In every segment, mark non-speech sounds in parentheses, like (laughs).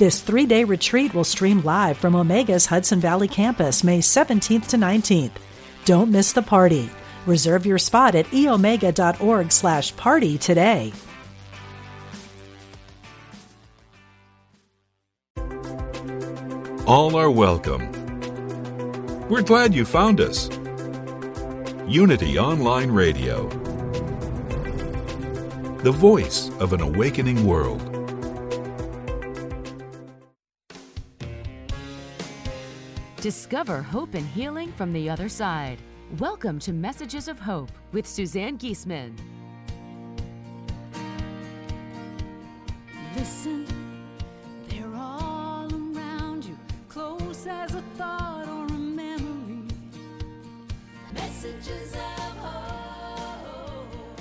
This three day retreat will stream live from Omega's Hudson Valley campus May 17th to 19th. Don't miss the party. Reserve your spot at eomega.org slash party today. All are welcome. We're glad you found us. Unity Online Radio, the voice of an awakening world. Discover hope and healing from the other side. Welcome to Messages of Hope with Suzanne Giesemann. Listen, they're all around you, close as a thought or a memory. Messages of hope.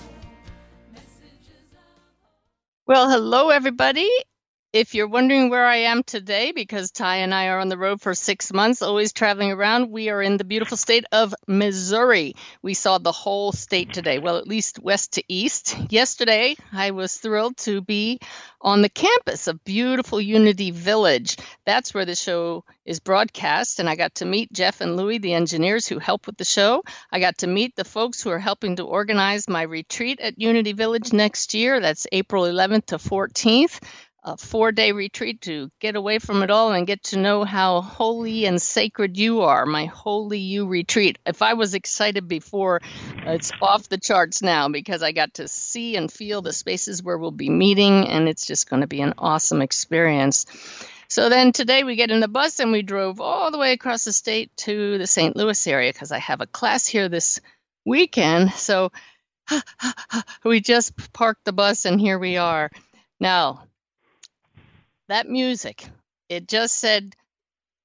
Messages of Well, hello, everybody. If you're wondering where I am today, because Ty and I are on the road for six months, always traveling around, we are in the beautiful state of Missouri. We saw the whole state today, well, at least west to east. Yesterday, I was thrilled to be on the campus of beautiful Unity Village. That's where the show is broadcast, and I got to meet Jeff and Louie, the engineers who help with the show. I got to meet the folks who are helping to organize my retreat at Unity Village next year. That's April 11th to 14th a four day retreat to get away from it all and get to know how holy and sacred you are. My Holy You retreat. If I was excited before, it's off the charts now because I got to see and feel the spaces where we'll be meeting, and it's just going to be an awesome experience. So then today we get in the bus and we drove all the way across the state to the St. Louis area because I have a class here this weekend. So (sighs) we just parked the bus and here we are. Now, that music, it just said,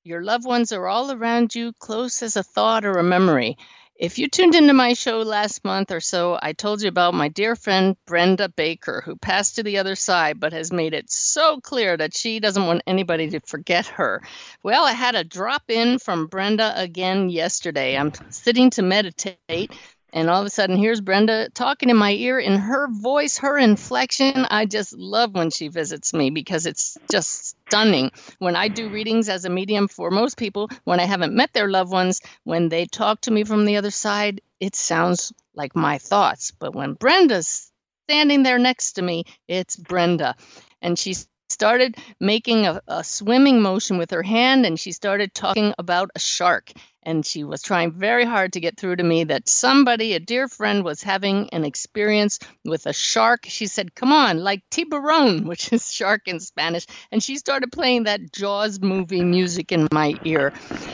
Your loved ones are all around you, close as a thought or a memory. If you tuned into my show last month or so, I told you about my dear friend Brenda Baker, who passed to the other side but has made it so clear that she doesn't want anybody to forget her. Well, I had a drop in from Brenda again yesterday. I'm sitting to meditate and all of a sudden, here's Brenda talking in my ear in her voice, her inflection. I just love when she visits me because it's just stunning. When I do readings as a medium for most people, when I haven't met their loved ones, when they talk to me from the other side, it sounds like my thoughts. But when Brenda's standing there next to me, it's Brenda. And she's started making a, a, swimming motion with her hand and she started talking about a shark and she was trying very hard to get through to me that somebody, a dear friend, was having an experience with a shark. She said, Come on, like tiburon, (laughs) which is shark in Spanish. And she started playing that Jaws movie music in my ear.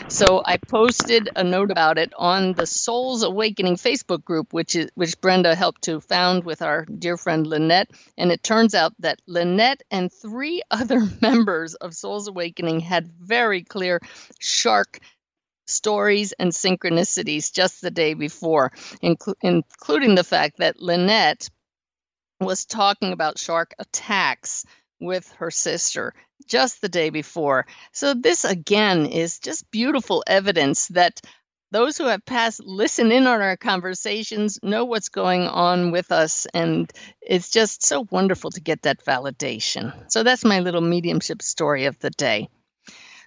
So I posted a note about it on the Souls Awakening Facebook group, which is which Brenda helped to found with our dear friend Lynette. And it turns out that Lynette and three (laughs) other members of Souls Awakening had very clear shark stories and synchronicities just the day before, inclu- including the fact that Lynette was talking about shark attacks with her sister just the day before. So, this again is just beautiful evidence that those who have passed listen in on our conversations, know what's going on with us, and it's just so wonderful to get that validation. So, that's my little mediumship story of the day.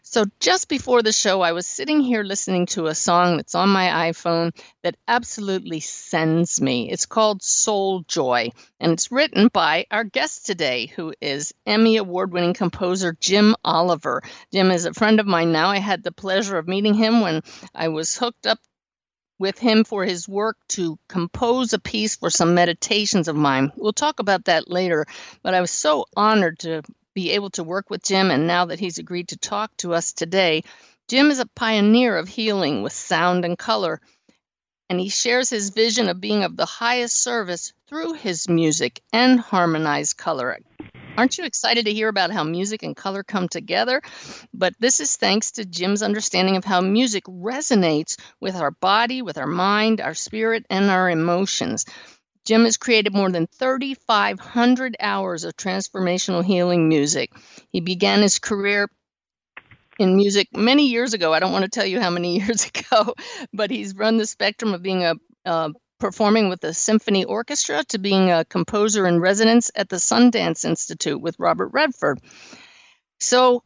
So, just before the show, I was sitting here listening to a song that's on my iPhone that absolutely sends me. It's called Soul Joy, and it's written by our guest today, who is Emmy Award winning composer Jim Oliver. Jim is a friend of mine now. I had the pleasure of meeting him when I was hooked up with him for his work to compose a piece for some meditations of mine. We'll talk about that later, but I was so honored to be able to work with Jim, and now that he's agreed to talk to us today, Jim is a pioneer of healing with sound and color, and he shares his vision of being of the highest service through his music and harmonized color. Aren't you excited to hear about how music and color come together? But this is thanks to Jim's understanding of how music resonates with our body, with our mind, our spirit, and our emotions. Jim has created more than 3,500 hours of transformational healing music. He began his career in music many years ago. I don't want to tell you how many (laughs) years ago, but he's run the spectrum of being a, a performing with a symphony orchestra to being a composer in residence at the Sundance Institute with Robert Redford. So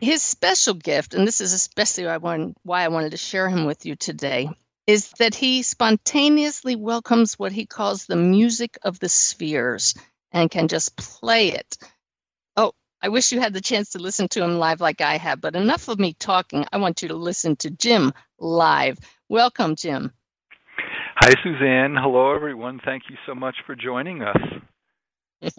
his special gift, and this is especially why I wanted to share him with you today, is that he spontaneously welcomes what he calls the music of the spheres and can just play it. Oh, I wish you had the chance to listen to him live like I have, but enough of me talking. I want you to listen to Jim live. Welcome, Jim. Hi, Suzanne. Hello, everyone. Thank you so much for joining us. (laughs)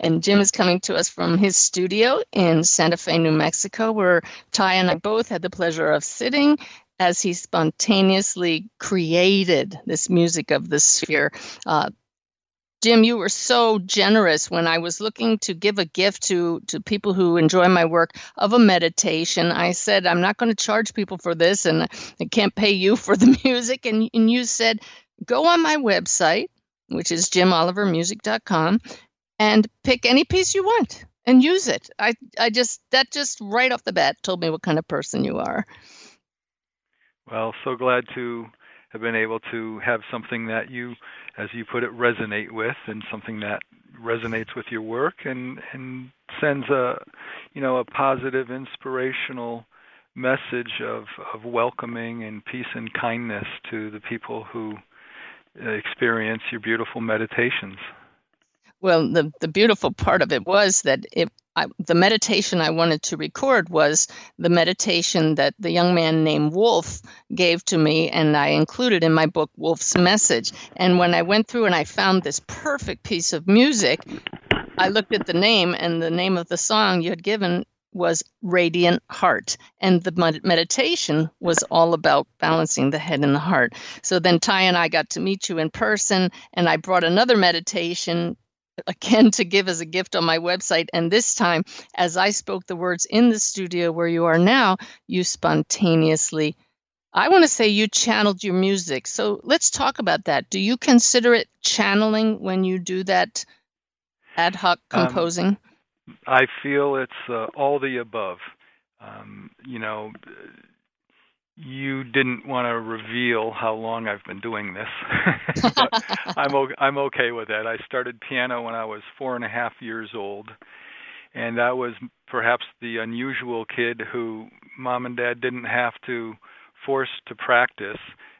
and Jim is coming to us from his studio in Santa Fe, New Mexico, where Ty and I both had the pleasure of sitting as he spontaneously created this music of the sphere. Uh, Jim, you were so generous when I was looking to give a gift to, to people who enjoy my work of a meditation. I said, I'm not going to charge people for this and I can't pay you for the (laughs) music. And, and you said, go on my website, which is jimolivermusic.com, and pick any piece you want and use it. I, I just, that just right off the bat told me what kind of person you are. Well, so glad to have been able to have something that you, as you put it, resonate with, and something that resonates with your work, and and sends a, you know, a positive, inspirational message of of welcoming and peace and kindness to the people who uh, experience your beautiful meditations. Well, the the beautiful part of it was that it I, the meditation I wanted to record was the meditation that the young man named Wolf gave to me, and I included in my book Wolf's Message. And when I went through and I found this perfect piece of music, I looked at the name, and the name of the song you had given was Radiant Heart. And the meditation was all about balancing the head and the heart. So then Ty and I got to meet you in person, and I brought another meditation again to give as a gift on my website. And this time, as I spoke the words in the studio where you are now, you spontaneously, I want to say you channeled your music. So let's talk about that. Do you consider it channeling when you do that ad hoc um, composing? Um, I feel it's uh, all the above. Um, you know, you didn't want to reveal how long I've been doing this. (laughs) (laughs) I'm o- I'm okay with that. I started piano when I was four and a half years old, and I was perhaps the unusual kid who mom and dad didn't have to force to practice.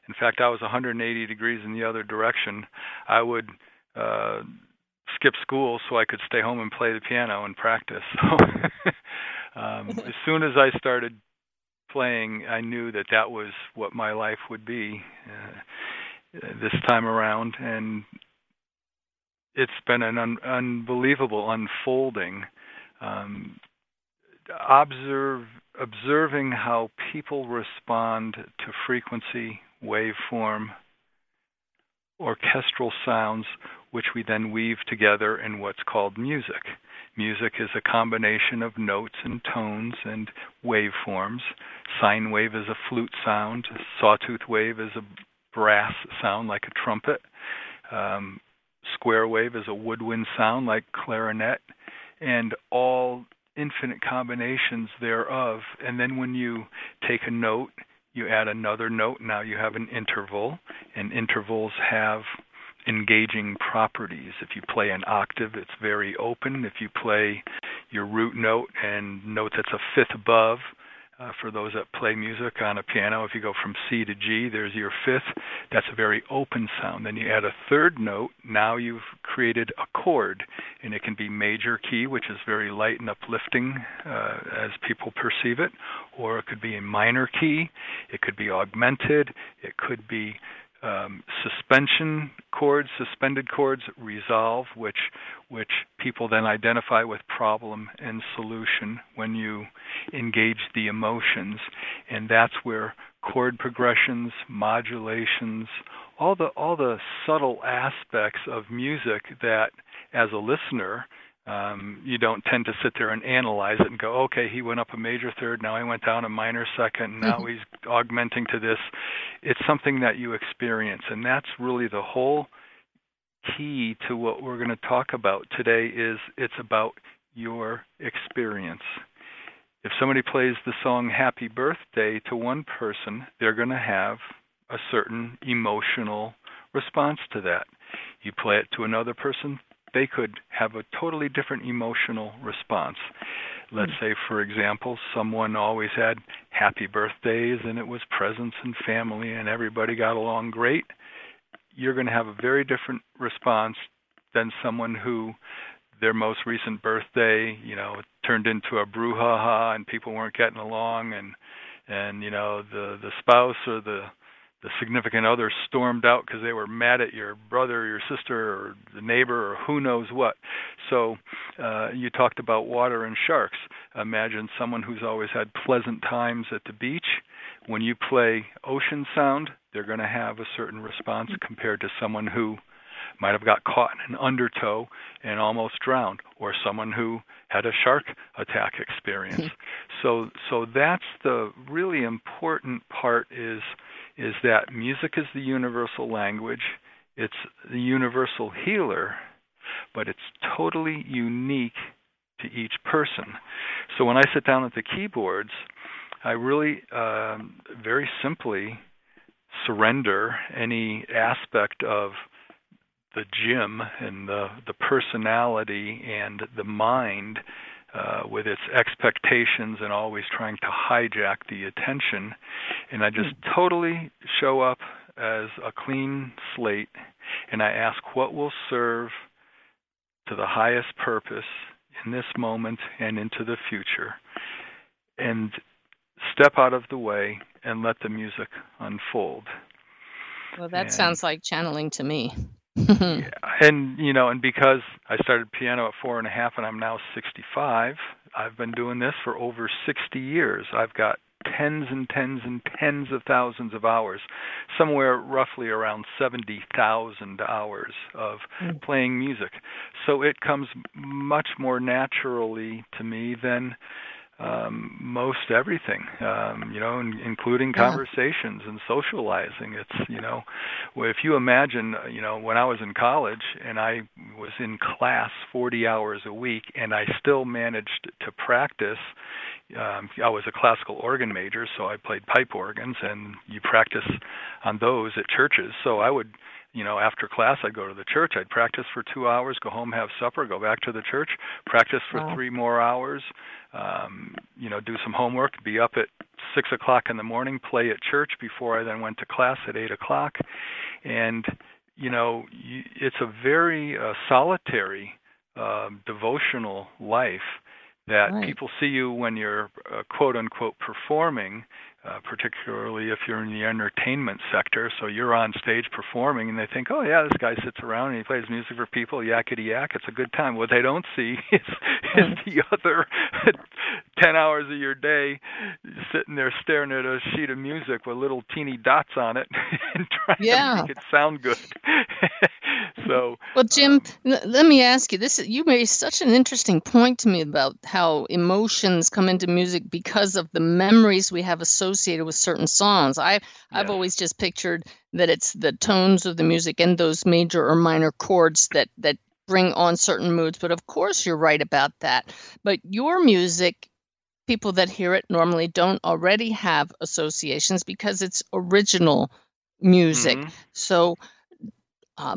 In fact, I was 180 degrees in the other direction. I would uh skip school so I could stay home and play the piano and practice. (laughs) So um as soon as I started playing, I knew that that was what my life would be uh, this time around, and it's been an un- unbelievable unfolding. Um, observe observing how people respond to frequency, waveform, orchestral sounds, which we then weave together in what's called music. Music is a combination of notes and tones and waveforms. Sine wave is a flute sound. Sawtooth wave is a brass sound like a trumpet. Um, square wave is a woodwind sound like clarinet. And all infinite combinations thereof. And then when you take a note, you add another note. Now you have an interval, and intervals have engaging properties. If you play an octave, it's very open. If you play your root note and note that's a fifth above, uh, for those that play music on a piano, if you go from C to G, there's your fifth. That's a very open sound. Then you add a third note. Now you've created a chord, and it can be major key, which is very light and uplifting uh, as people perceive it, or it could be a minor key. It could be augmented. It could be um, suspension chords, suspended chords, resolve, which which people then identify with problem and solution when you engage the emotions, and that's where chord progressions, modulations, all the all the subtle aspects of music that, as a listener, Um, you don't tend to sit there and analyze it and go, okay, he went up a major third, now he went down a minor second, now mm-hmm. he's augmenting to this. It's something that you experience, and that's really the whole key to what we're going to talk about today is it's about your experience. If somebody plays the song Happy Birthday to one person, they're going to have a certain emotional response to that. You play it to another person, they could have a totally different emotional response. Let's hmm. say, for example, someone always had happy birthdays and it was presents and family and everybody got along great. You're going to have a very different response than someone who their most recent birthday, you know, turned into a brouhaha and people weren't getting along and and you know the the spouse or the the significant other stormed out because they were mad at your brother or your sister or the neighbor or who knows what. So uh, you talked about water and sharks. Imagine someone who's always had pleasant times at the beach. When you play ocean sound, they're going to have a certain response compared to someone who might have got caught in an undertow and almost drowned, or someone who had a shark attack experience. (laughs) so so that's the really important part is is that music is the universal language, it's the universal healer, but it's totally unique to each person. So when I sit down at the keyboards, I really um, very simply surrender any aspect of the Jim and the the personality and the mind uh, with its expectations and always trying to hijack the attention. And I just hmm. totally show up as a clean slate and I ask what will serve to the highest purpose in this moment and into the future. And step out of the way and let the music unfold. Well, that and, sounds like channeling to me yeah, (laughs) and you know, and because I started piano at four and a half, and I'm now 65, I've been doing this for over 60 years. I've got tens and tens and tens of thousands of hours, somewhere roughly around 70,000 hours of mm. playing music. So it comes much more naturally to me than um, most everything, um, you know, in, including conversations and socializing. It's, you know, if you imagine, uh, you know, when I was in college and I was in class 40 hours a week and I still managed to practice. Um, I was a classical organ major, so I played pipe organs, and you practice on those at churches. So I would you know, after class, I'd go to the church. I'd practice for two hours, go home, have supper, go back to the church, practice for wow. three more hours, um, you know, do some homework, be up at six o'clock in the morning, play at church before I then went to class at eight o'clock, and you know, you, it's a very uh, solitary, uh, devotional life that right. people see you when you're uh, quote unquote performing uh, particularly if you're in the entertainment sector. So you're on stage performing, and they think, "Oh yeah, this guy sits around and he plays music for people, yakety yak. It's a good time." What they don't see (laughs) is, is the other (laughs) ten hours of your day sitting there staring at a sheet of music with little teeny dots on it (laughs) and trying yeah. to make it sound good. so, well, Jim, uh, let me ask you this: you made such an interesting point to me about how emotions come into music because of the memories we have associated associated with certain songs. I I've always just pictured that it's the tones of the music and those major or minor chords that that bring on certain moods. But of course, you're right about that. But your music, people that hear it normally don't already have associations because it's original music. Mm-hmm. So, uh,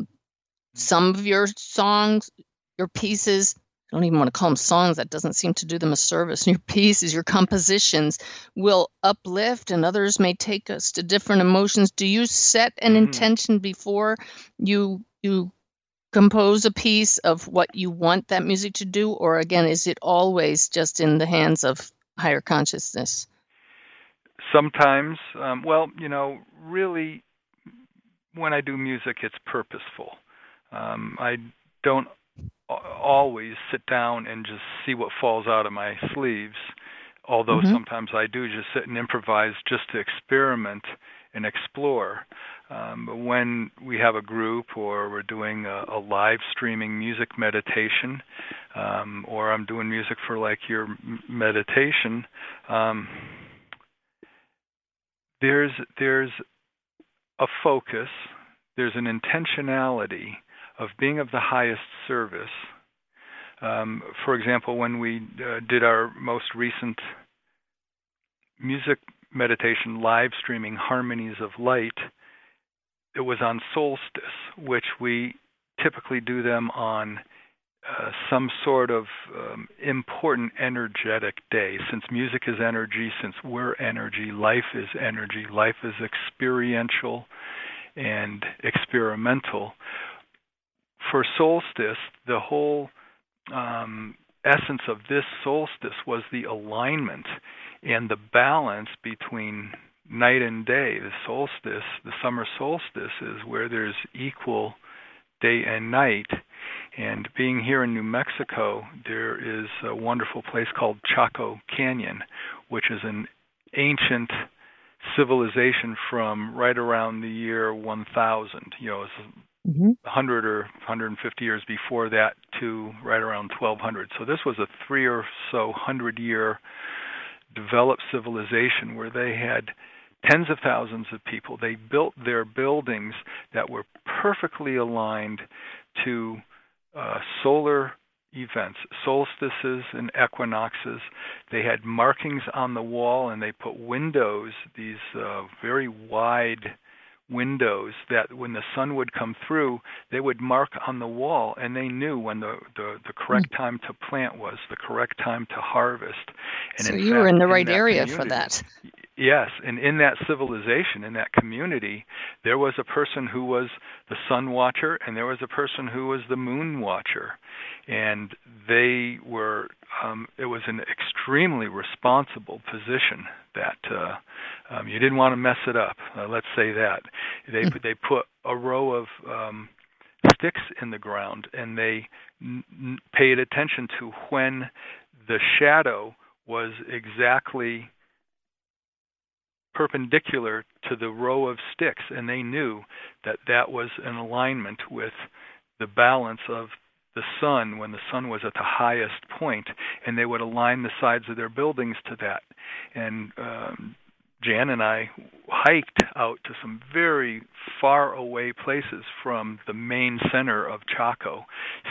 some of your songs, your pieces I don't even want to call them songs. That doesn't seem to do them a service. (laughs) Your pieces, your compositions will uplift, and others may take us to different emotions. Do you set an mm-hmm. intention before you you compose a piece of what you want that music to do, or again, is it always just in the hands of higher consciousness? Sometimes, um, well, you know, really, when I do music, it's purposeful. Um, I don't always sit down and just see what falls out of my sleeves. Although mm-hmm. sometimes I do just sit and improvise just to experiment and explore. Um, but when we have a group or we're doing a, a live streaming music meditation, um, or I'm doing music for like your meditation, um, there's there's a focus, there's an intentionality of being of the highest service. Um, for example, when we uh, did our most recent music meditation live streaming, Harmonies of Light, it was on solstice, which we typically do them on uh, some sort of um, important energetic day. Since music is energy, since we're energy, life is energy, life is experiential and experimental. For solstice, the whole um, essence of this solstice was the alignment and the balance between night and day. The solstice, the summer solstice, is where there's equal day and night. And being here in New Mexico, there is a wonderful place called Chaco Canyon, which is an ancient civilization from right around the year 1000. You know, it's mm-hmm. 100 or 150 years before that to right around 1200. So this was a three or so hundred year developed civilization where they had tens of thousands of people. They built their buildings that were perfectly aligned to uh, solar events, solstices and equinoxes. They had markings on the wall and they put windows, these uh, very wide windows that when the sun would come through, they would mark on the wall, and they knew when the the, the correct hmm. time to plant was, the correct time to harvest. And so you fact, were in the right in area for that. (laughs) Yes, and in that civilization, in that community, there was a person who was the sun watcher, and there was a person who was the moon watcher, and they were. Um, it was an extremely responsible position that uh, um, you didn't want to mess it up. Uh, let's say that they mm. they put a row of um, sticks in the ground, and they n- paid attention to when the shadow was exactly perpendicular to the row of sticks, and they knew that that was in alignment with the balance of the sun when the sun was at the highest point, and they would align the sides of their buildings to that. And um, Jan and I hiked out to some very far away places from the main center of Chaco,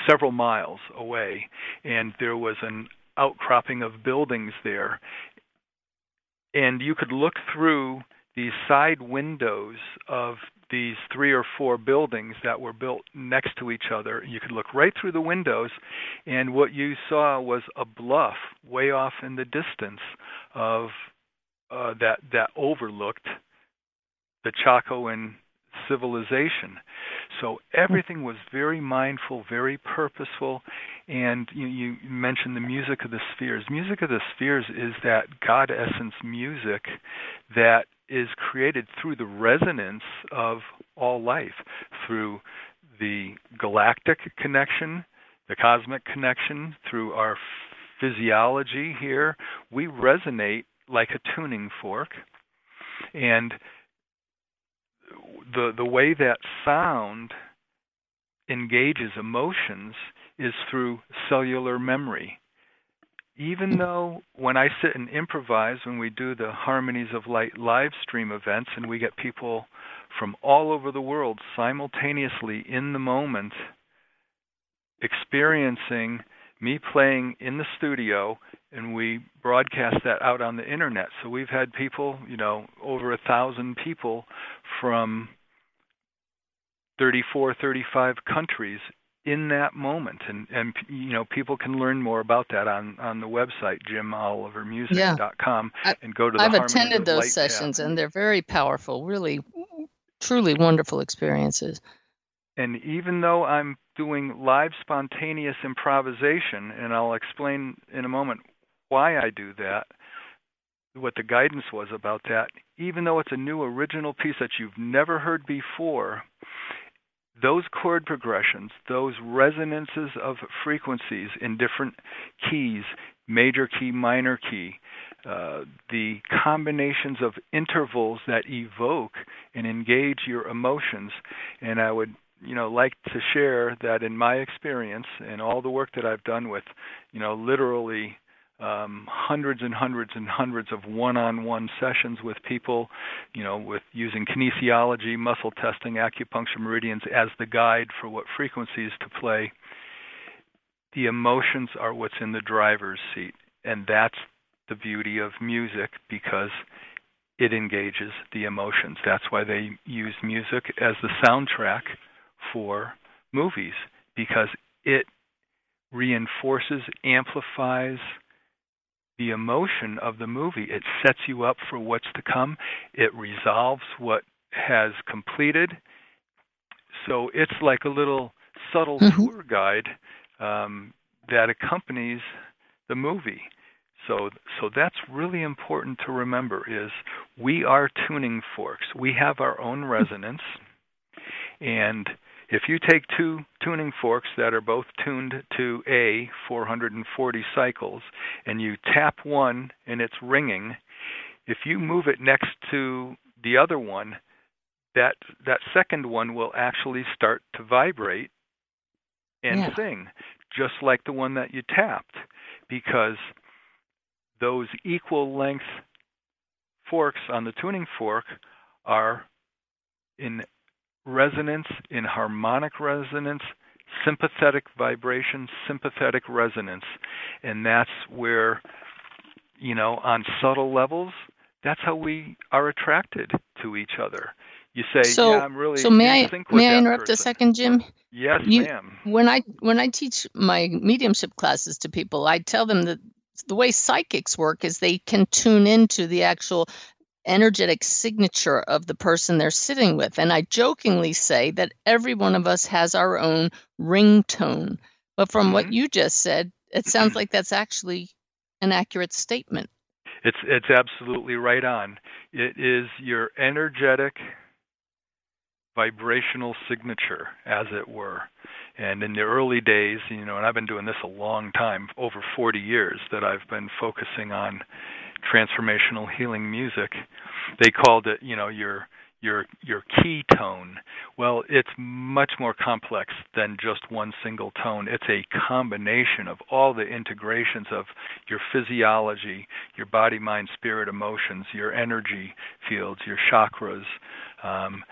several miles away, and there was an outcropping of buildings there and you could look through these side windows of these three or four buildings that were built next to each other. You could look right through the windows, and what you saw was a bluff way off in the distance of uh, that that overlooked the Chacoan civilization. So everything was very mindful, very purposeful, and you, you mentioned the music of the spheres. Music of the spheres is that God essence music that is created through the resonance of all life, through the galactic connection, the cosmic connection, through our physiology here. We resonate like a tuning fork. And the the way that sound engages emotions is through cellular memory. Even though when I sit and improvise, when we do the Harmonies of Light live stream events, and we get people from all over the world simultaneously in the moment experiencing me playing in the studio and we broadcast that out on the internet. So we've had people you know over a thousand people from 34 35 countries in that moment and and you know people can learn more about that on on the website jimolivermusic.com yeah. and go to the I've attended those sessions tab. and they're very powerful really truly wonderful experiences and even though I'm doing live spontaneous improvisation and I'll explain in a moment why I do that what the guidance was about that even though it's a new original piece that you've never heard before those chord progressions, those resonances of frequencies in different keys, major key, minor key, uh, the combinations of intervals that evoke and engage your emotions. And I would, you know, like to share that in my experience and all the work that I've done with, you know, literally um, hundreds and hundreds and hundreds of one-on-one sessions with people, you know, with using kinesiology, muscle testing, acupuncture meridians as the guide for what frequencies to play. The emotions are what's in the driver's seat, and that's the beauty of music because it engages the emotions. That's why they use music as the soundtrack for movies because it reinforces, amplifies the emotion of the movie. It sets you up for what's to come. It resolves what has completed. So it's like a little subtle mm-hmm. tour guide um, that accompanies the movie. So, so that's really important to remember is we are tuning forks. We have our own resonance, and if you take two tuning forks that are both tuned to A 440 cycles and you tap one and it's ringing, if you move it next to the other one, that that second one will actually start to vibrate and yeah. sing just like the one that you tapped because those equal length forks on the tuning fork are in resonance, in harmonic resonance, sympathetic vibration, sympathetic resonance. And that's where, you know, on subtle levels, that's how we are attracted to each other. You say, so, "Yeah, I'm really." So may I may I interrupt person. a second, Jim? Yes, you, ma'am. When I when I teach my mediumship classes to people, I tell them that the way psychics work is they can tune into the actual energetic signature of the person they're sitting with. And I jokingly say that every one of us has our own ringtone. But from mm-hmm. what you just said, it sounds like that's actually an accurate statement. It's it's absolutely right on. It is your energetic vibrational signature, as it were. And in the early days, you know, and I've been doing this a long time, over 40 years, that I've been focusing on transformational healing music. They called it, you know, your your your key tone. Well, it's much more complex than just one single tone. It's a combination of all the integrations of your physiology, your body, mind, spirit, emotions, your energy fields, your chakras, um,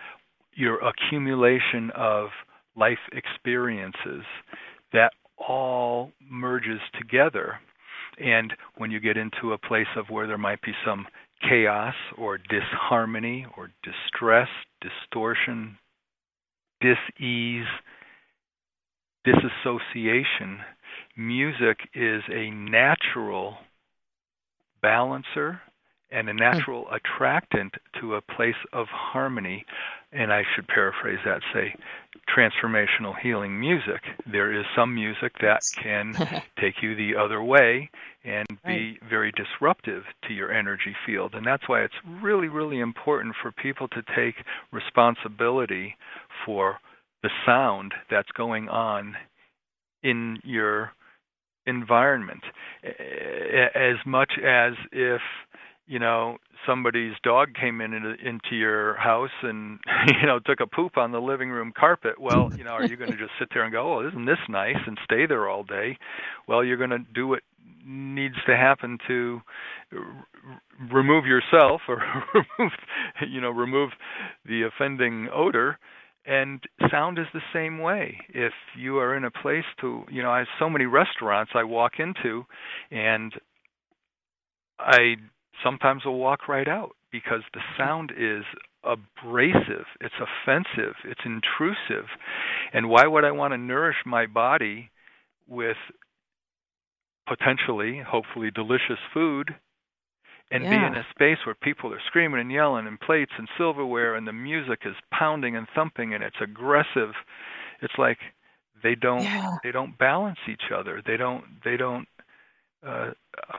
your accumulation of life experiences. That all merges together and when you get into a place of where there might be some chaos or disharmony or distress, distortion, dis-ease, disassociation, music is a natural balancer and a hmm. natural attractant to a place of harmony. And I should paraphrase that, say, transformational healing music. There is some music that can (laughs) take you the other way and be very disruptive to your energy field. And that's why it's really, really important for people to take responsibility for the sound that's going on in your environment as much as if you know somebody's dog came in into, into your house and (laughs) you know took a poop on the living room carpet. Well you know are you going to just sit there and go oh isn't this nice and stay there all day? Well you're going to do what needs to happen to r- remove yourself or (laughs) remove you know remove the offending odor. And sound is the same way. If you are in a place to you know i have so many restaurants i walk into and i sometimes will walk right out because the sound is abrasive, it's offensive, it's intrusive. And why would I want to nourish my body with potentially, hopefully, delicious food and yeah. be in a space where people are screaming and yelling and plates and silverware and the music is pounding and thumping and it's aggressive? It's like they don't yeah. they don't balance each other. They don't they don't uh,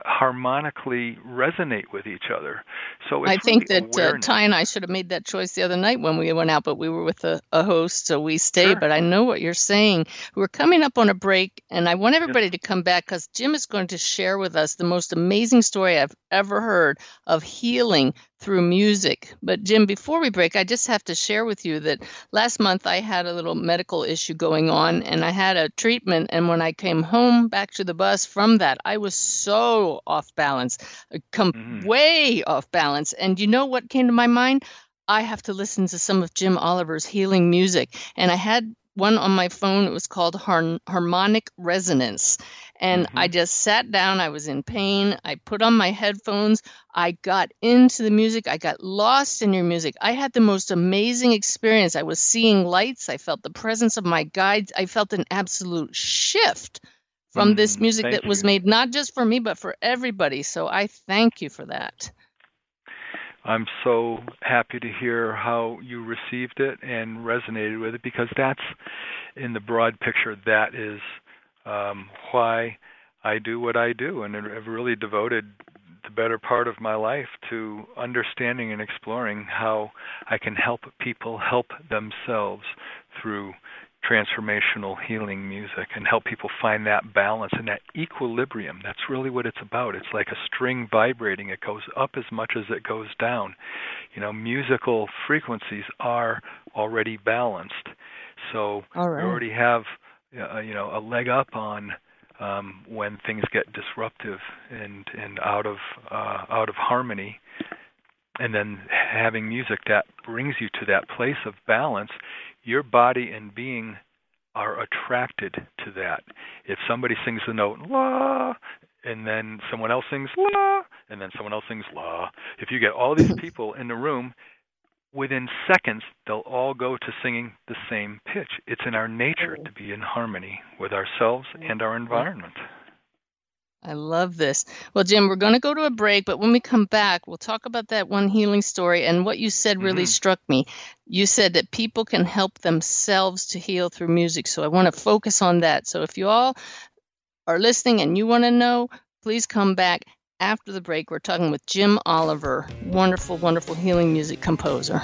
harmonically resonate with each other. So I think really that uh. Ty and I should have made that choice the other night when we went out, but we were with a, a host, so we stayed. Sure. But I know what you're saying. We're coming up on a break, and I want everybody to come back because Jim is going to share with us the most amazing story I've ever heard of healing through music. But Jim, before we break, I just have to share with you that last month I had a little medical issue going on and I had a treatment. And when I came home back to the bus from that, I was so off balance, come com- Mhm. way off balance. And you know what came to my mind? I have to listen to some of Jim Oliver's healing music. And I had one on my phone. It was called Har- Harmonic Resonance. And I just sat down. I was in pain. I put on my headphones. I got into the music. I got lost in your music. I had the most amazing experience. I was seeing lights. I felt the presence of my guides. I felt an absolute shift from this Mm, music that was made not just for me, but for everybody. So I thank you for that. I'm so happy to hear how you received it and resonated with it because that's in the broad picture that is um, why I do what I do and I've really devoted the better part of my life to understanding and exploring how I can help people help themselves through transformational healing music and help people find that balance and that equilibrium. That's really what it's about. It's like a string vibrating. It goes up as much as it goes down. You know, musical frequencies are already balanced. So All we already have uh, you know a leg up on um, when things get disruptive and and out of uh, out of harmony and then having music that brings you to that place of balance, your body and being are attracted to that. If somebody sings the note la, and then someone else sings la, and then someone else sings la, if you get all these (laughs) people in the room, within seconds they'll all go to singing the same pitch. It's in our nature to be in harmony with ourselves and our environment. I love this. Well, Jim, we're going to go to a break, but when we come back, we'll talk about that one healing story. And what you said really Mhm. struck me. You said that people can help themselves to heal through music. So I want to focus on that. So if you all are listening and you want to know, please come back after the break. We're talking with Jim Oliver, wonderful, wonderful healing music composer.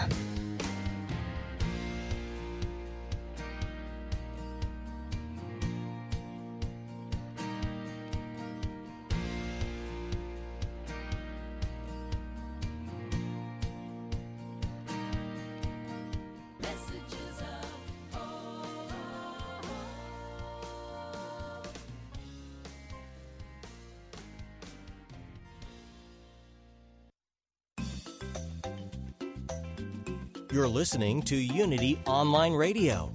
You're listening to Unity Online Radio,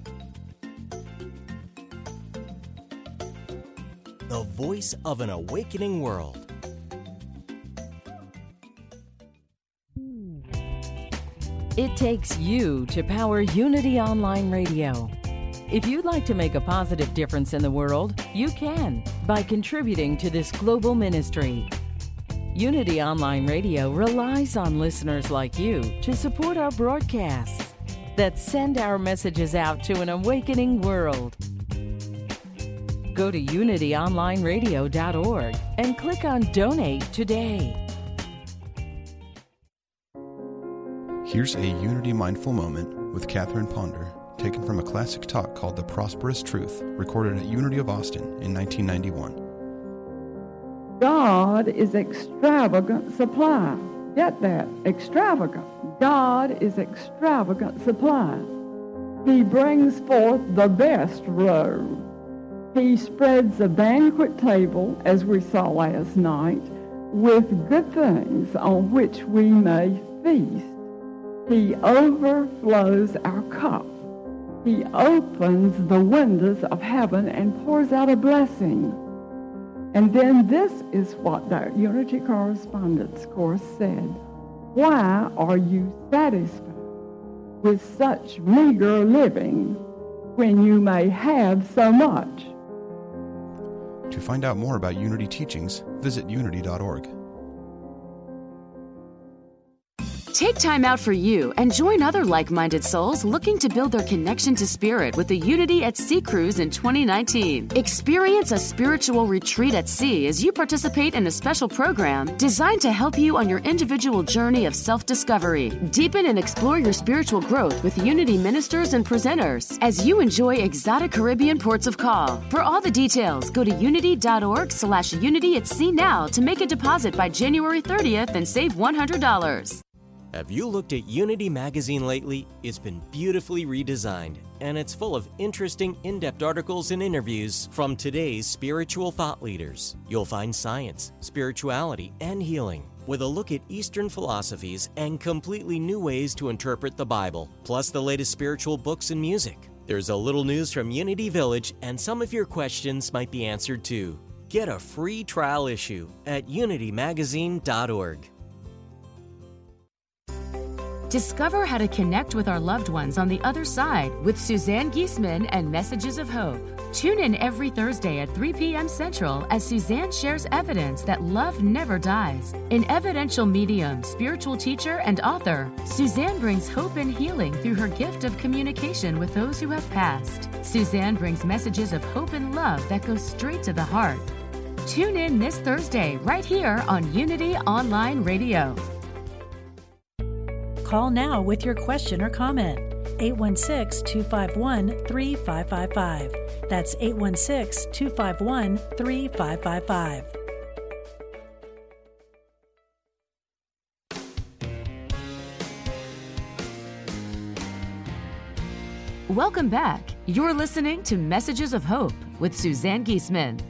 the voice of an awakening world. It takes you to power Unity Online Radio. If you'd like to make a positive difference in the world, you can by contributing to this global ministry. Unity Online Radio relies on listeners like you to support our broadcasts that send our messages out to an awakening world. Go to unityonlineradio.org and click on Donate today. Here's a Unity Mindful Moment with Catherine Ponder, taken from a classic talk called The Prosperous Truth, recorded at Unity of Austin in 1991. God is extravagant supply. Get that? Extravagant. God is extravagant supply. He brings forth the best robe. He spreads a banquet table, as we saw last night, with good things on which we may feast. He overflows our cup. He opens the windows of heaven and pours out a blessing. And then this is what that Unity Correspondence Course said. Why are you satisfied with such meager living when you may have so much? To find out more about Unity teachings, visit unity.org. Take time out for you and join other like minded souls looking to build their connection to spirit with the Unity at Sea Cruise in 2019. Experience a spiritual retreat at sea as you participate in a special program designed to help you on your individual journey of self discovery. Deepen and explore your spiritual growth with Unity ministers and presenters as you enjoy exotic Caribbean ports of call. For all the details, go to unity.org slash unity at sea now to make a deposit by January 30th and save $100. Have you looked at Unity Magazine lately? It's been beautifully redesigned, and it's full of interesting, in depth articles and interviews from today's spiritual thought leaders. You'll find science, spirituality, and healing, with a look at Eastern philosophies and completely new ways to interpret the Bible, plus the latest spiritual books and music. There's a little news from Unity Village, and some of your questions might be answered too. Get a free trial issue at unitymagazine.org. Discover how to connect with our loved ones on the other side with Suzanne Giesemann and Messages of Hope. Tune in every Thursday at 3 p.m. Central as Suzanne shares evidence that love never dies. An evidential medium, spiritual teacher, and author, Suzanne brings hope and healing through her gift of communication with those who have passed. Suzanne brings messages of hope and love that go straight to the heart. Tune in this Thursday right here on Unity Online Radio. Call now with your question or comment. 816 251 3555. That's 816 251 3555. Welcome back. You're listening to Messages of Hope with Suzanne Giesemann.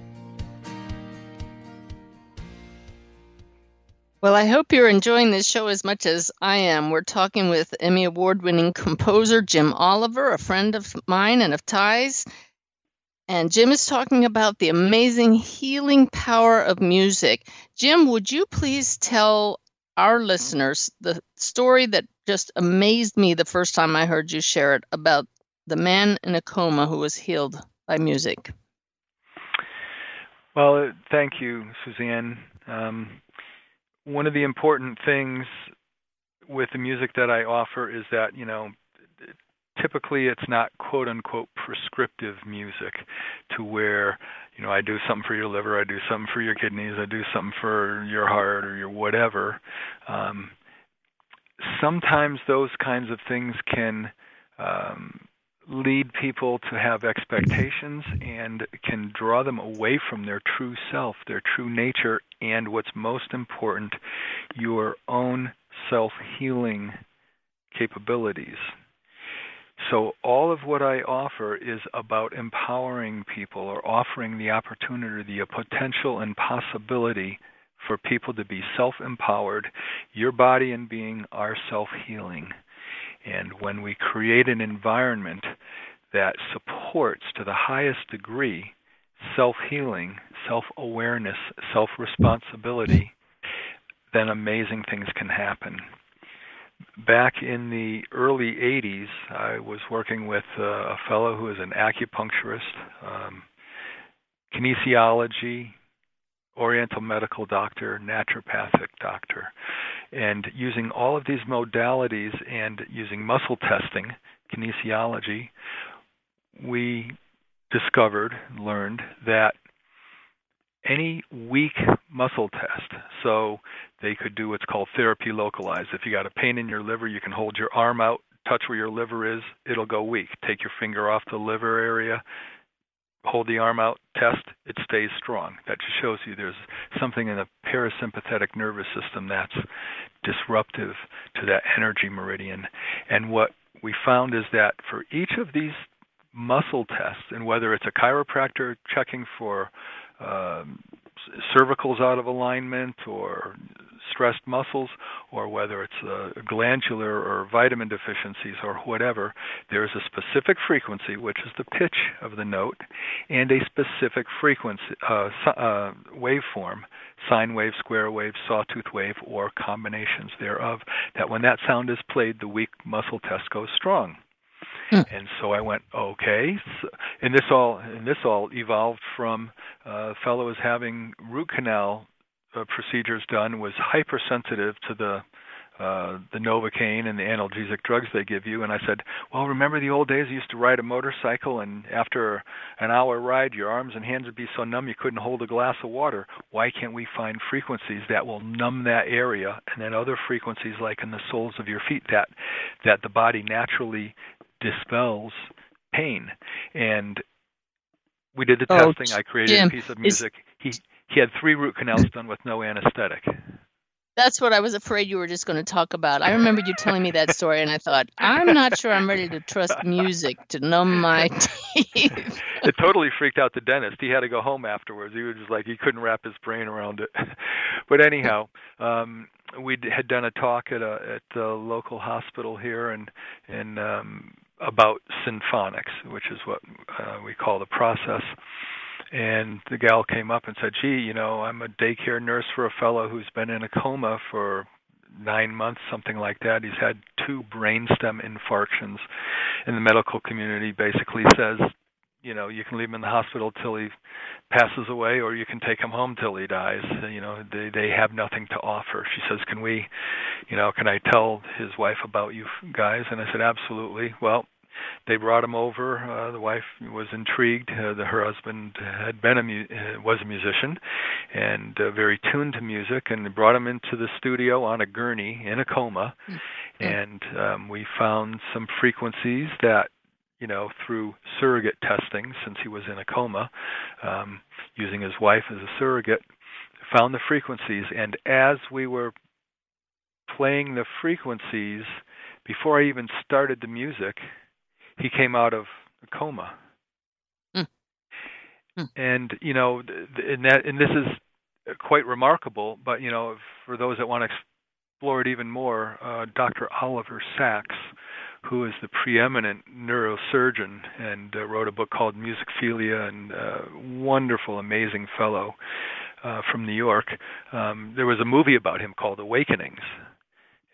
Well, I hope you're enjoying this show as much as I am. We're talking with Emmy Award winning composer Jim Oliver, a friend of mine and of Ty's. And Jim is talking about the amazing healing power of music. Jim, would you please tell our listeners the story that just amazed me the first time I heard you share it about the man in a coma who was healed by music? Well, thank you, Suzanne. Um, one of the important things with the music that I offer is that, you know, typically it's not quote unquote prescriptive music to where, you know, I do something for your liver, I do something for your kidneys, I do something for your heart or your whatever. Um, sometimes those kinds of things can um, lead people to have expectations and can draw them away from their true self, their true nature, and what's most important, your own self healing capabilities. So, all of what I offer is about empowering people or offering the opportunity, the potential and possibility for people to be self empowered. Your body and being are self healing. And when we create an environment that supports to the highest degree self healing, self awareness, self responsibility, then amazing things can happen. Back in the early 80s, I was working with uh, a fellow who is an acupuncturist, um, kinesiology, oriental medical doctor, naturopathic doctor. And using all of these modalities and using muscle testing, kinesiology, we discovered, learned that any weak muscle test, so they could do what's called therapy localized. If you got a pain in your liver, you can hold your arm out, touch where your liver is, it'll go weak. Take your finger off the liver area, hold the arm out, test, it stays strong. That just shows you there's something in the parasympathetic nervous system that's disruptive to that energy meridian. And what we found is that for each of these muscle tests, and whether it's a chiropractor checking for um, cervicals out of alignment or stressed muscles, or whether it's uh, glandular or vitamin deficiencies or whatever, there is a specific frequency, which is the pitch of the note, and a specific frequency uh, uh, waveform, sine wave, square wave, sawtooth wave, or combinations thereof. That when that sound is played, the weak muscle test goes strong. Hmm. And so I went, okay. And this all and this all evolved from uh, fellow was having root canal uh, procedures done was hypersensitive to the uh, the Novocaine and the analgesic drugs they give you. And I said, well, remember the old days you used to ride a motorcycle, and after an hour ride, your arms and hands would be so numb you couldn't hold a glass of water. Why can't we find frequencies that will numb that area, and then other frequencies like in the soles of your feet that that the body naturally dispels pain? And we did the Oh, testing. I created Jim, a piece of is- music. He he had three root canals done with no anesthetic. That's what I was afraid you were just going to talk about. I remember you telling me that story, and I thought, I'm not sure I'm ready to trust music to numb my (laughs) teeth. it totally freaked out the dentist. He had to go home afterwards. He was just like he couldn't wrap his brain around it. (laughs) but anyhow, um we had done a talk at a at the local hospital here and and um about symphonics, which is what uh, we call the process. And the gal came up and said, "Gee, you know, I'm a daycare nurse for a fellow who's been in a coma for nine months, something like that. He's had two brainstem infarctions, and the medical community basically says, you know, you can leave him in the hospital till he passes away, or you can take him home till he dies. You know, they they have nothing to offer." She says, "Can we, you know, can I tell his wife about you guys?" And I said, "Absolutely." Well, they brought him over. Uh, the wife was intrigued. Uh, the, her husband had been a mu- uh, was a musician, and uh, very tuned to music. And they brought him into the studio on a gurney in a coma, and um, we found some frequencies that, you know, through surrogate testing, since he was in a coma, um, using his wife as a surrogate, found the frequencies. And as we were playing the frequencies, before I even started the music, he came out of a coma. And you know, and that and this is quite remarkable. But you know, for those that want to explore it even more, uh, Dr. Oliver Sacks, who is the preeminent neurosurgeon and uh, wrote a book called Musicophilia, and uh, wonderful, amazing fellow uh, from New York. Um, there was a movie about him called Awakenings,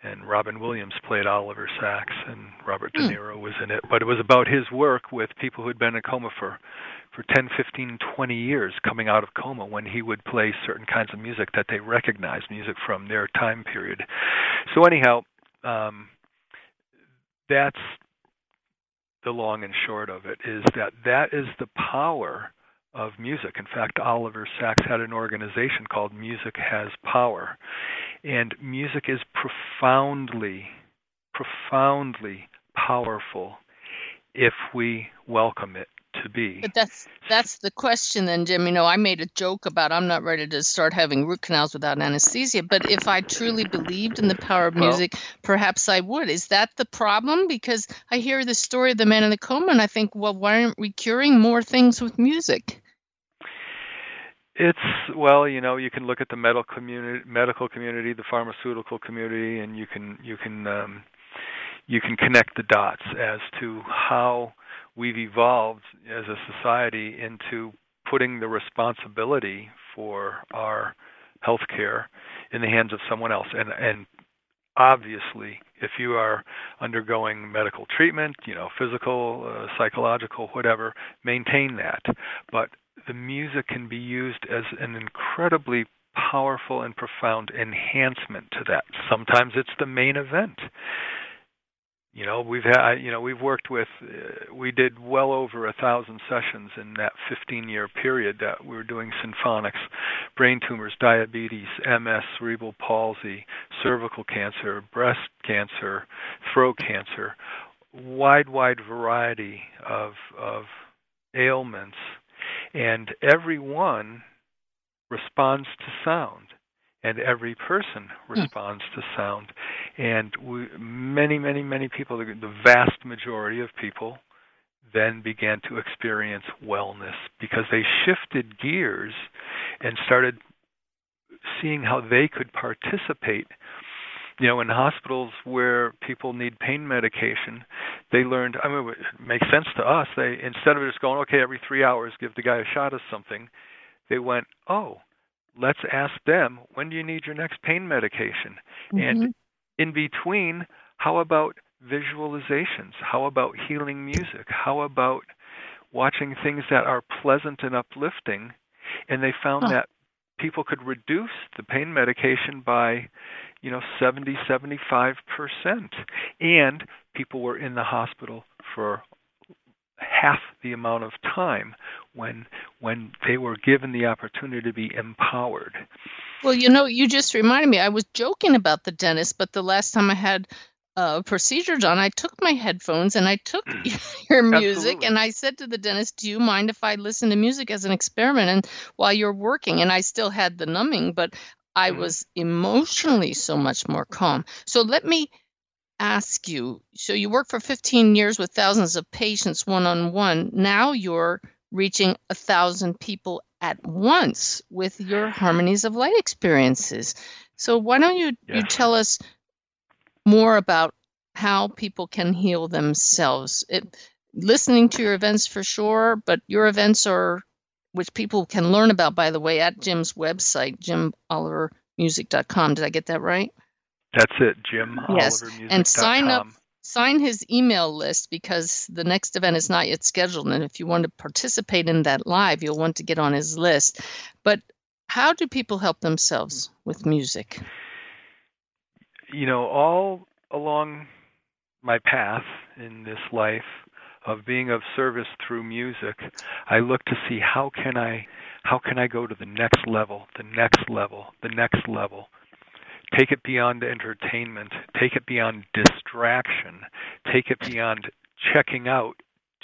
and Robin Williams played Oliver Sacks, and Robert De Niro was in it. But it was about his work with people who had been in coma for for 10, 15, 20 years, coming out of coma, when he would play certain kinds of music that they recognized, music from their time period. So anyhow, um, that's the long and short of it. Is that that is the power of music. In fact, Oliver Sacks had an organization called Music Has Power. And music is profoundly, profoundly powerful if we welcome it to be. But that's that's the question then, Jim. You know, I made a joke about I'm not ready to start having root canals without anesthesia, but if I truly believed in the power of Well- music, perhaps I would. Is that the problem? Because I hear the story of the man in the coma and I think, well, why aren't we curing more things with music? It's well, you know, you can look at the medical community, medical community, the pharmaceutical community, and you can you can um, you can connect the dots as to how we've evolved as a society into putting the responsibility for our health care in the hands of someone else. And and obviously, if you are undergoing medical treatment, you know, physical, uh, psychological, whatever, maintain that. But the music can be used as an incredibly powerful and profound enhancement to that. Sometimes it's the main event. You know, we've had, you know, we've worked with, uh, we did well over a thousand sessions in that 15-year period that we were doing symphonics, brain tumors, diabetes, MS, cerebral palsy, cervical cancer, breast cancer, throat cancer, wide, wide variety of of ailments, and every one responds to sound. And every person responds to sound and we, many many many people the, the vast majority of people then began to experience wellness because they shifted gears and started seeing how they could participate. You know in hospitals where people need pain medication they learned i mean it makes sense to us. They instead of just going okay every 3 hours give the guy a shot of something they went oh let's ask them when do you need your next pain medication? And mm-hmm. In between how about visualizations? How about healing music? How about watching things that are pleasant and uplifting? And they found Huh. that people could reduce the pain medication by you know 70 75 percent. And people were in the hospital for half the amount of time when when they were given the opportunity to be empowered well you know you just reminded me i was joking about the dentist but the last time i had a procedure done, I took my headphones and I took (laughs) your music Absolutely. and I said to the dentist, "Do you mind if I listen to music as an experiment?" And while you're working, and I still had the numbing, but I Mhm. was emotionally so much more calm. So let me ask you. So you work for 15 years with thousands of patients one on one. Now you're reaching a thousand people at once with your harmonies of light experiences. So why don't you you tell us more about how people can heal themselves? It, listening to your events for sure, but your events are which people can learn about by the way at Jim's website jimolivermusic.com. Did I get that right? That's it jim Yes, and sign up sign his email list because the next event is not yet scheduled and if you want to participate in that live you'll want to get on his list. But how do people help themselves with music? You know, all along my path in this life of being of service through music, I look to see how can I how can I go to the next level, the next level, the next level. Take it beyond entertainment, take it beyond distraction, take it beyond checking out,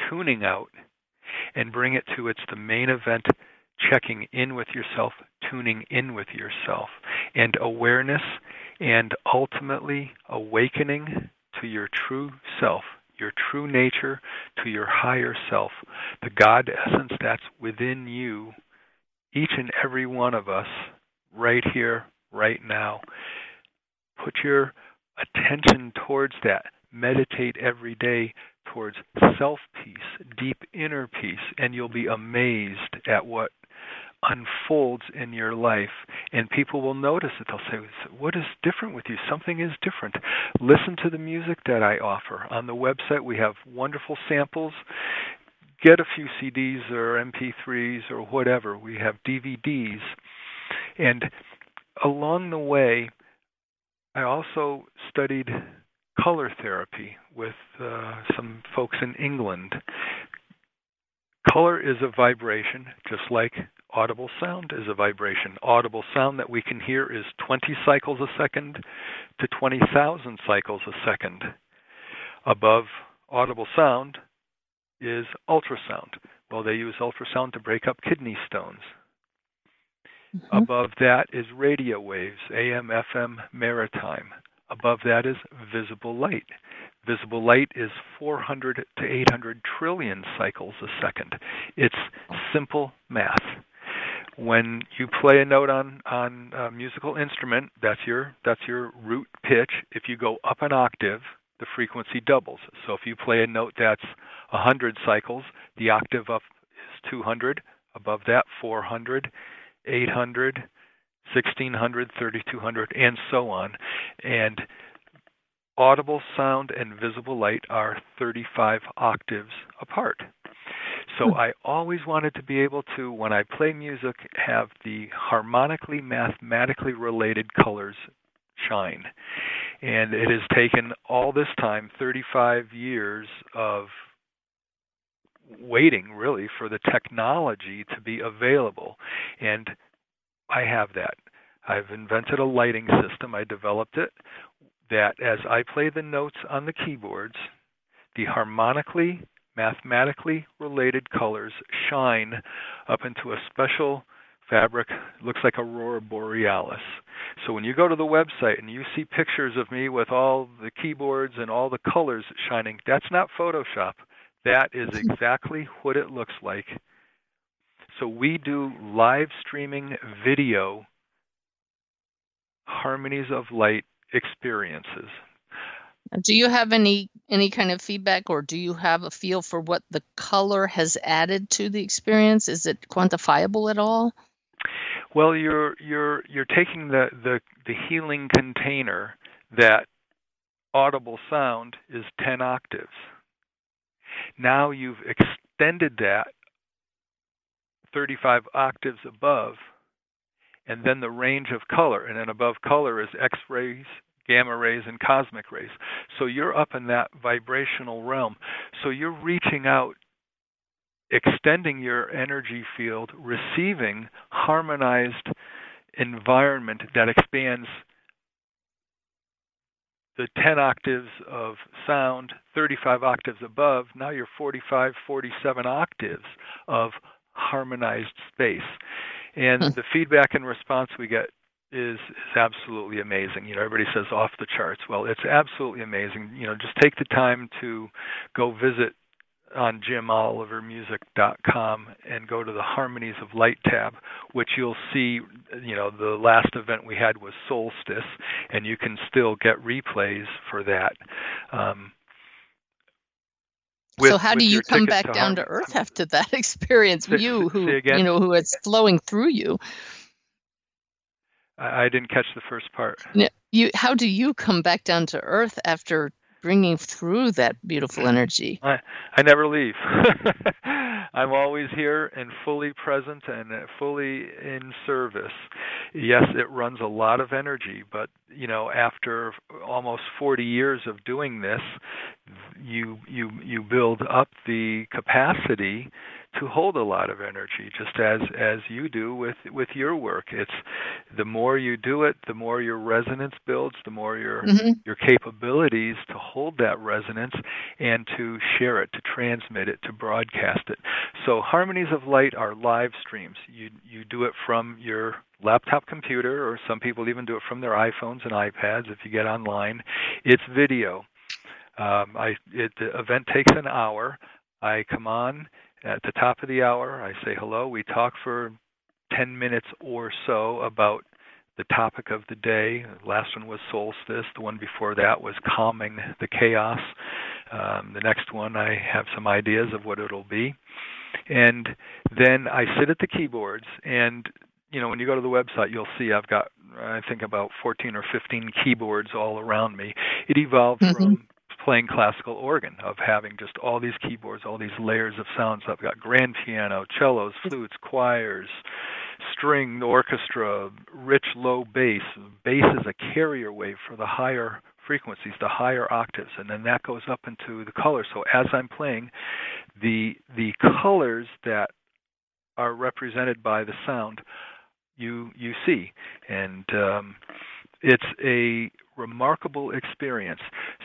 tuning out, and bring it to its the main event checking in with yourself, tuning in with yourself, and awareness and ultimately awakening to your true self, your true nature, to your higher self, the God essence that's within you, each and every one of us, right here, right now. Put your attention towards that. Meditate every day towards self peace, deep inner peace, and you'll be amazed at what unfolds in your life. And people will notice it. They'll say what is different with you? Something is different. Listen to the music that i offer. On the website we have wonderful samples. Get a few cds or mp3s or whatever. We have dvds and along the way i also studied color therapy with uh, some folks in england color is a vibration just like audible sound is a vibration. Audible sound that we can hear is 20 cycles a second to 20,000 cycles a second. Above audible sound is ultrasound. Well, they use ultrasound to break up kidney stones. Mm-hmm. Above that is radio waves, AM, FM, maritime. Above that is visible light. Visible light is 400 to 800 trillion cycles a second. It's simple math when you play a note on on a musical instrument that's your that's your root pitch if you go up an octave the frequency doubles so if you play a note that's 100 cycles the octave up is 200 above that 400 800 1600 3200 and so on. And audible sound and visible light are 35 octaves apart. So hmm. I always wanted to be able to, when I play music, have the harmonically, mathematically related colors shine. And it has taken all this time, 35 years of waiting really for the technology to be available. And I have that. I've invented a lighting system. I developed it that as I play the notes on the keyboards, the harmonically mathematically related colors shine up into a special fabric looks like aurora borealis so when you go to the website and you see pictures of me with all the keyboards and all the colors shining that's not photoshop that is exactly what it looks like so we do live streaming video harmonies of light experiences do you have any any kind of feedback or do you have a feel for what the color has added to the experience? Is it quantifiable at all? Well, you're you're you're taking the the, the healing container that audible sound is 10 octaves. Now you've extended that 35 octaves above and then the range of color, and then above color is X rays, gamma rays, and cosmic rays. So you're up in that vibrational realm. So you're reaching out, extending your energy field, receiving harmonized environment that expands the 10 octaves of sound, 35 octaves above, now you're 45, 47 octaves of harmonized space. And hmm. the feedback and response we get is is absolutely amazing. You know, everybody says off the charts. Well, it's absolutely amazing. You know, just take the time to go visit on jimolivermusic.com and go to the Harmonies of Light tab, which you'll see, you know, the last event we had was Solstice, and you can still get replays for that. Um, with, so how do you come back to down to earth after that (laughs) experience? Say, you who you know who is flowing through you. I, I didn't catch the first part. You, how do you come back down to earth after bringing through that beautiful mm. energy. I, I never leave. (laughs) I'm always here and fully present and uh, fully in service. Yes, it runs a lot of energy, but you know, after almost 40 years of doing this, you you you build up the capacity to hold a lot of energy just as as you do with with your work. It's the more you do it the more your resonance builds the more your mm-hmm. your capabilities to hold that resonance and to share it to transmit it to broadcast it. So harmonies of light are live streams. You you do it from your laptop computer or some people even do it from their iPhones and iPads if you get online. It's video. Um, I it, the event takes an hour. I come on at the top of the hour. I say hello. We talk for 10 minutes or so about the topic of the day. The last one was solstice. The one before that was calming the chaos. Um, the next one, I have some ideas of what it'll be. And then I sit at the keyboards, and you know, when you go to the website, you'll see I've got, I think, about 14 or 15 keyboards all around me. It evolved mm-hmm. from playing classical organ, of having just all these keyboards, all these layers of sounds. I've got grand piano, cellos, flutes, choirs, string orchestra, rich low bass. Bass is a carrier wave for the higher frequencies, the higher octaves, and then that goes up into the colors. So as I'm playing, the the colors that are represented by the sound you you see, and um, it's a remarkable experience.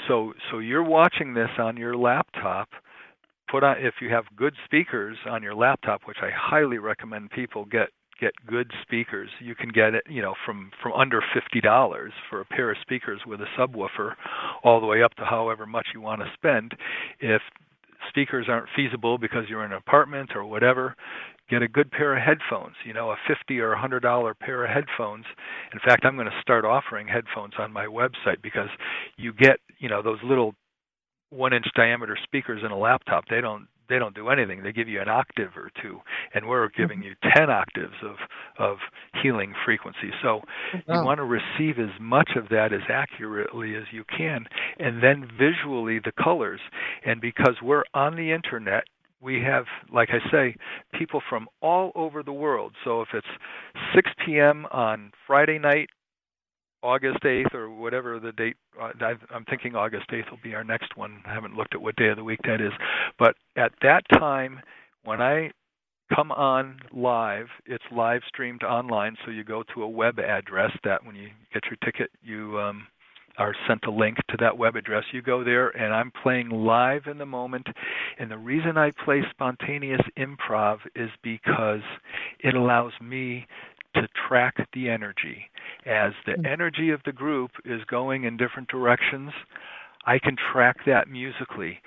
So so you're watching this on your laptop. Put on if you have good speakers on your laptop, which I highly recommend people get get good speakers. You can get it, you know, from from under fifty dollars for a pair of speakers with a subwoofer, all the way up to however much you want to spend. If speakers aren't feasible because you're in an apartment or whatever, get a good pair of headphones, you know, a 50 or a $100 pair of headphones. In fact, I'm going to start offering headphones on my website because you get, you know, those little 1-inch diameter speakers in a laptop. They don't they don't do anything. They give you an octave or two, and we're giving you 10 octaves of of healing frequency. So oh, you want to receive as much of that as accurately as you can, and then visually the colors. And because we're on the internet we have, like I say, people from all over the world. So if it's 6 p.m. on Friday night, August 8th, or whatever the date, uh, I'm thinking August 8th will be our next one. I haven't looked at what day of the week that is. But at that time, when I come on live, it's live streamed online. So you go to a web address that when you get your ticket, you um, are sent a link to that web address. You go there, and I'm playing live in the moment. And the reason I play spontaneous improv is because it allows me to track the energy. As the mm. energy of the group is going in different directions, I can track that musically.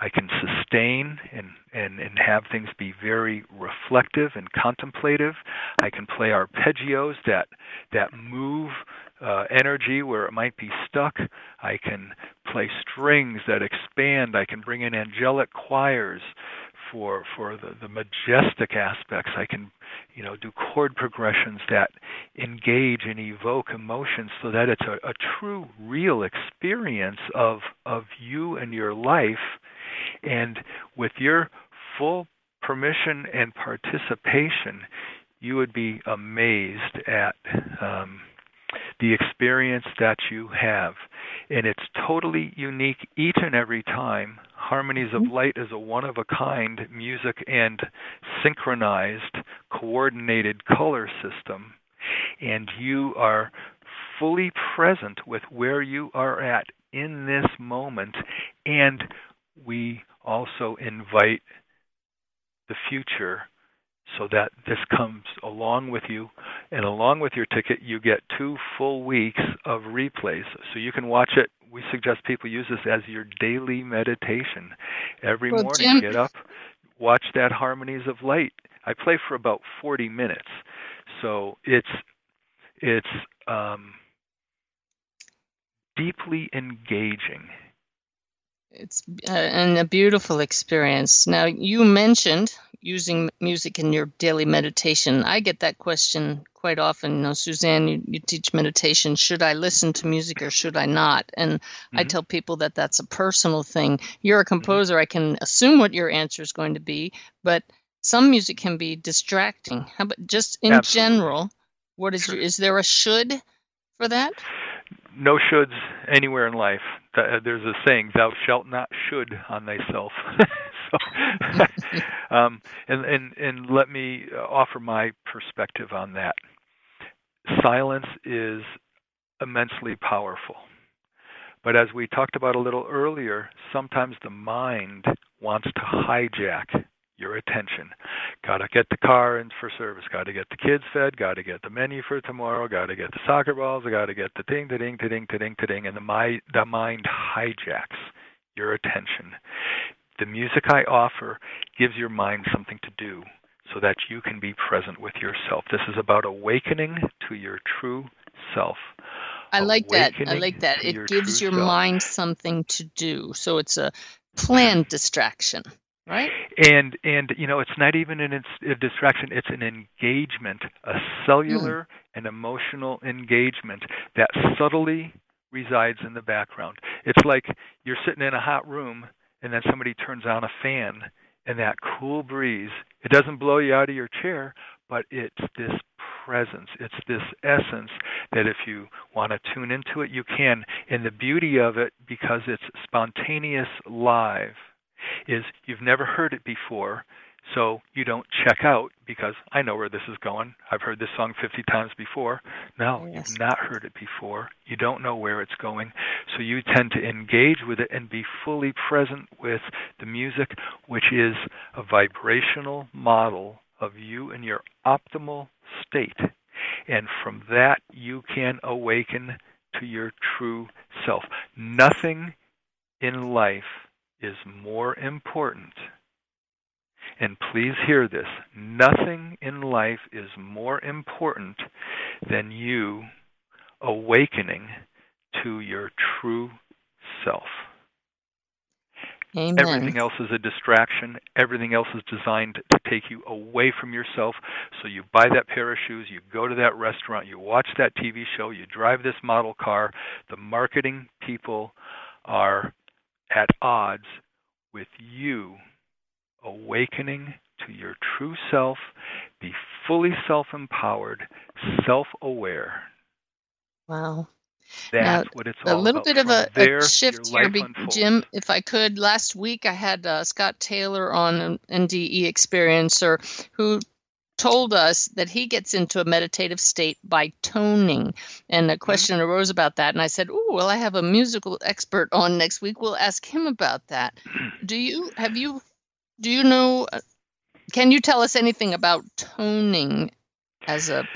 I can sustain and, and, and have things be very reflective and contemplative. I can play arpeggios that that move uh, energy where it might be stuck. I can play strings that expand. I can bring in angelic choirs for for the, the majestic aspects. I can, you know, do chord progressions that engage and evoke emotions so that it's a, a true, real experience of of you and your life. And with your full permission and participation, you would be amazed at um, the experience that you have. And it's totally unique each and every time. Harmonies of mm-hmm. Light is a one of a kind music and synchronized, coordinated color system. And you are fully present with where you are at in this moment. And we also invite the future so that this comes along with you. And along with your ticket you get two full weeks of replays. So you can watch it. We suggest people use this as your daily meditation. Every Well, morning Jim- get up watch that harmonies of light. I play for about 40 minutes. So it's it's um deeply engaging. It's uh, and a beautiful experience. Now, you mentioned using music in your daily meditation. I get that question quite often. You know, Suzanne, you, you teach meditation. Should I listen to music or should I not? And I Mhm. tell people that that's a personal thing. You're a composer. I can assume what your answer is going to be, but some music can be distracting. How about just in Absolutely. general? What is your, is there a should for that? no shoulds anywhere in life. There's a saying, "Thou shalt not should on thyself." (laughs) so, (laughs) um, and and and let me uh, offer my perspective on that. Silence is immensely powerful, but as we talked about a little earlier, sometimes the mind wants to hijack your attention. Got to get the car in for service. Got to get the kids fed. Got to get the menu for tomorrow. Got to get the soccer balls. Got to get the ding, the ding, the ding, the ding, the ding, and the my the mind hijacks your attention. The music I offer gives your mind something to do so that you can be present with yourself. This is about awakening to your true self. I like that. I like that. It gives your self. mind something to do. So it's a planned distraction, right? and and you know it's not even an a distraction it's an engagement a cellular hmm. and emotional engagement that subtly resides in the background it's like you're sitting in a hot room and then somebody turns on a fan and that cool breeze it doesn't blow you out of your chair but it's this presence it's this essence that if you want to tune into it you can. And the beauty of it because it's spontaneous live is you've never heard it before, so you don't check out because I know where this is going. I've heard this song 50 times before. No, oh, Yes. you've not heard it before. You don't know where it's going. So you tend to engage with it and be fully present with the music, which is a vibrational model of you in your optimal state. And from that, you can awaken to your true self. Nothing in life is more important. And please hear this nothing in life is more important than you awakening to your true self. Amen. Everything else is a distraction. Everything else is designed to take you away from yourself. So you buy that pair of shoes, you go to that restaurant, you watch that TV show, you drive this model car. The marketing people are at odds with you awakening to your true self, be fully self empowered, self aware. Wow. That's Now, what it's a little about. bit of a, there, a shift here, Jim, if I could. Last week I had uh, Scott Taylor on an NDE experiencer who told us that he gets into a meditative state by toning. And Mm-hmm. a question arose about that. And I said, Oh, well, I have a musical expert on next week. We'll ask him about that. (clears throat) Do you, have you, do you know, can you tell us anything about toning as a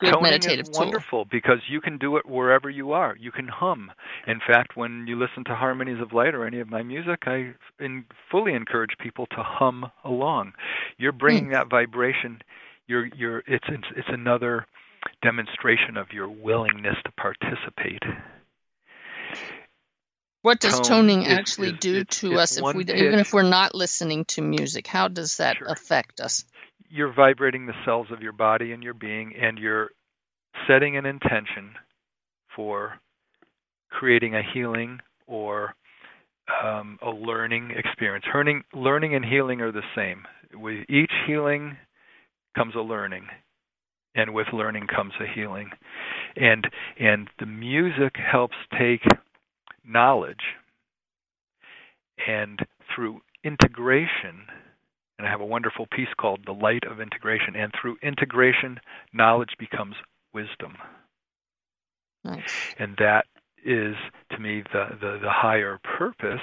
good Toning meditative is tool? wonderful because you can do it wherever you are. You can hum. In fact, when you listen to Harmonies of Light or any of my music, I in, fully encourage people to hum along. You're bringing hmm. that vibration. You're, you're, it's, it's, it's another demonstration of your willingness to participate. What does Tone toning actually is- do it's- to it's us if we even if we're not listening to music? How does that Sure. affect us? You're vibrating the cells of your body and your being, and you're setting an intention for creating a healing or um, a learning experience. Learning, learning and healing are the same. With each healing comes a learning. and with learning comes a healing. And and the music helps take knowledge and through integration and I have a wonderful piece called The Light of Integration and through integration knowledge becomes wisdom. Nice. And that is to me the, the, the higher purpose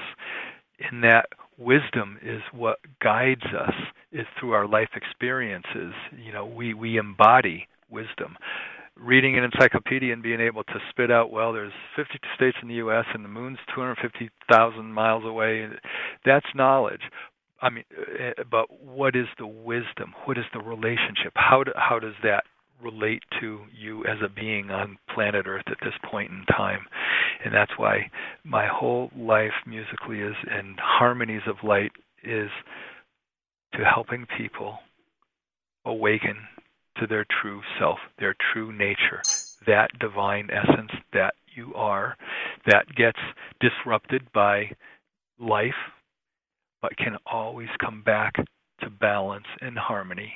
in that wisdom is what guides us is through our life experiences. You know, we, we embody wisdom. Reading an encyclopedia and being able to spit out, well, there's 50 states in the U.S. and the moon's 250,000 miles away. That's knowledge. I mean, uh, but what is the wisdom? What is the relationship? How do, how does that relate to you as a being on planet Earth at this point in time. And that's why my whole life musically is and harmonies of light is to helping people awaken to their true self, their true nature, that divine essence that you are that gets disrupted by life but can always come back to balance and harmony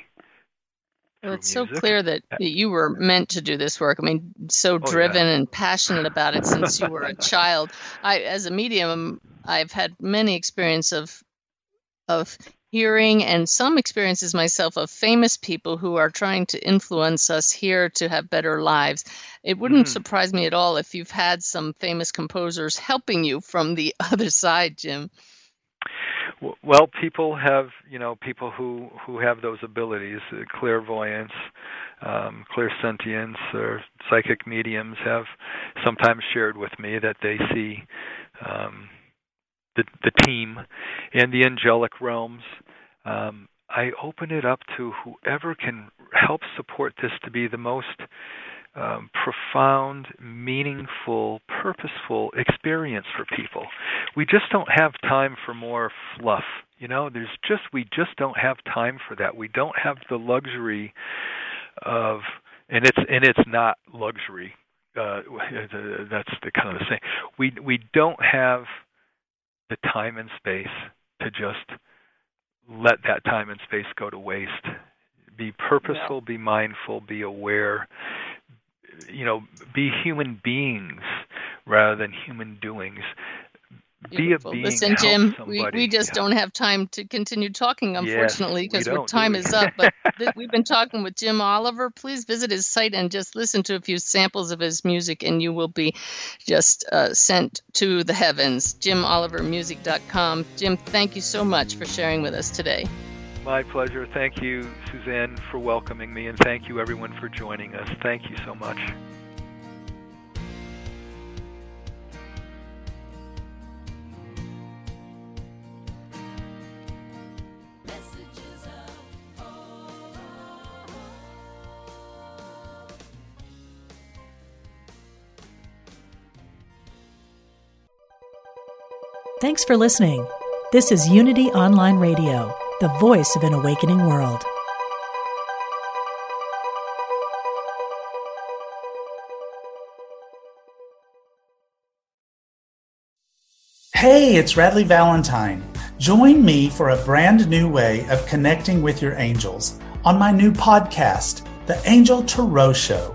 well, it's so clear that, that you were meant to do this work. I mean, so driven oh, yeah. and passionate about it since you were a (laughs) child. I, as a medium, I've had many experience of of hearing and some experiences myself of famous people who are trying to influence us here to have better lives. It wouldn't mm. surprise me at all if you've had some famous composers helping you from the (laughs) other side, Jim. Well, people have, you know, people who who have those abilities, uh, clairvoyance, um, clairsentience, or psychic mediums have sometimes shared with me that they see um, the the team and the angelic realms. Um, I open it up to whoever can help support this to be the most um, profound, meaningful, purposeful experience for people. We just don't have time for more fluff. You know, there's just we just don't have time for that. We don't have the luxury of, and it's and it's not luxury. Uh, (laughs) that's the kind of the same. We we don't have the time and space to just let that time and space go to waste. Be purposeful, yeah. be mindful, be aware, you know, be human beings rather than human doings. Beautiful. Be. Listen, Jim, we, we just yeah. don't have time to continue talking, unfortunately, because yes, time is up. But (laughs) th- we've been talking with Jim Oliver. Please visit his site and just listen to a few samples of his music, and you will be just uh, sent to the heavens. JimOliverMusic.com. Jim, thank you so much for sharing with us today. My pleasure. Thank you, Suzanne, for welcoming me, and thank you, everyone, for joining us. Thank you so much. Thanks for listening. This is Unity Online Radio the voice of an awakening world. Hey, it's Radleigh Valentine. Join me for a brand new way of connecting with your angels on my new podcast, The Angel Tarot Show.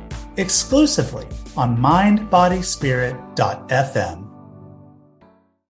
exclusively on mindbodyspirit.fm.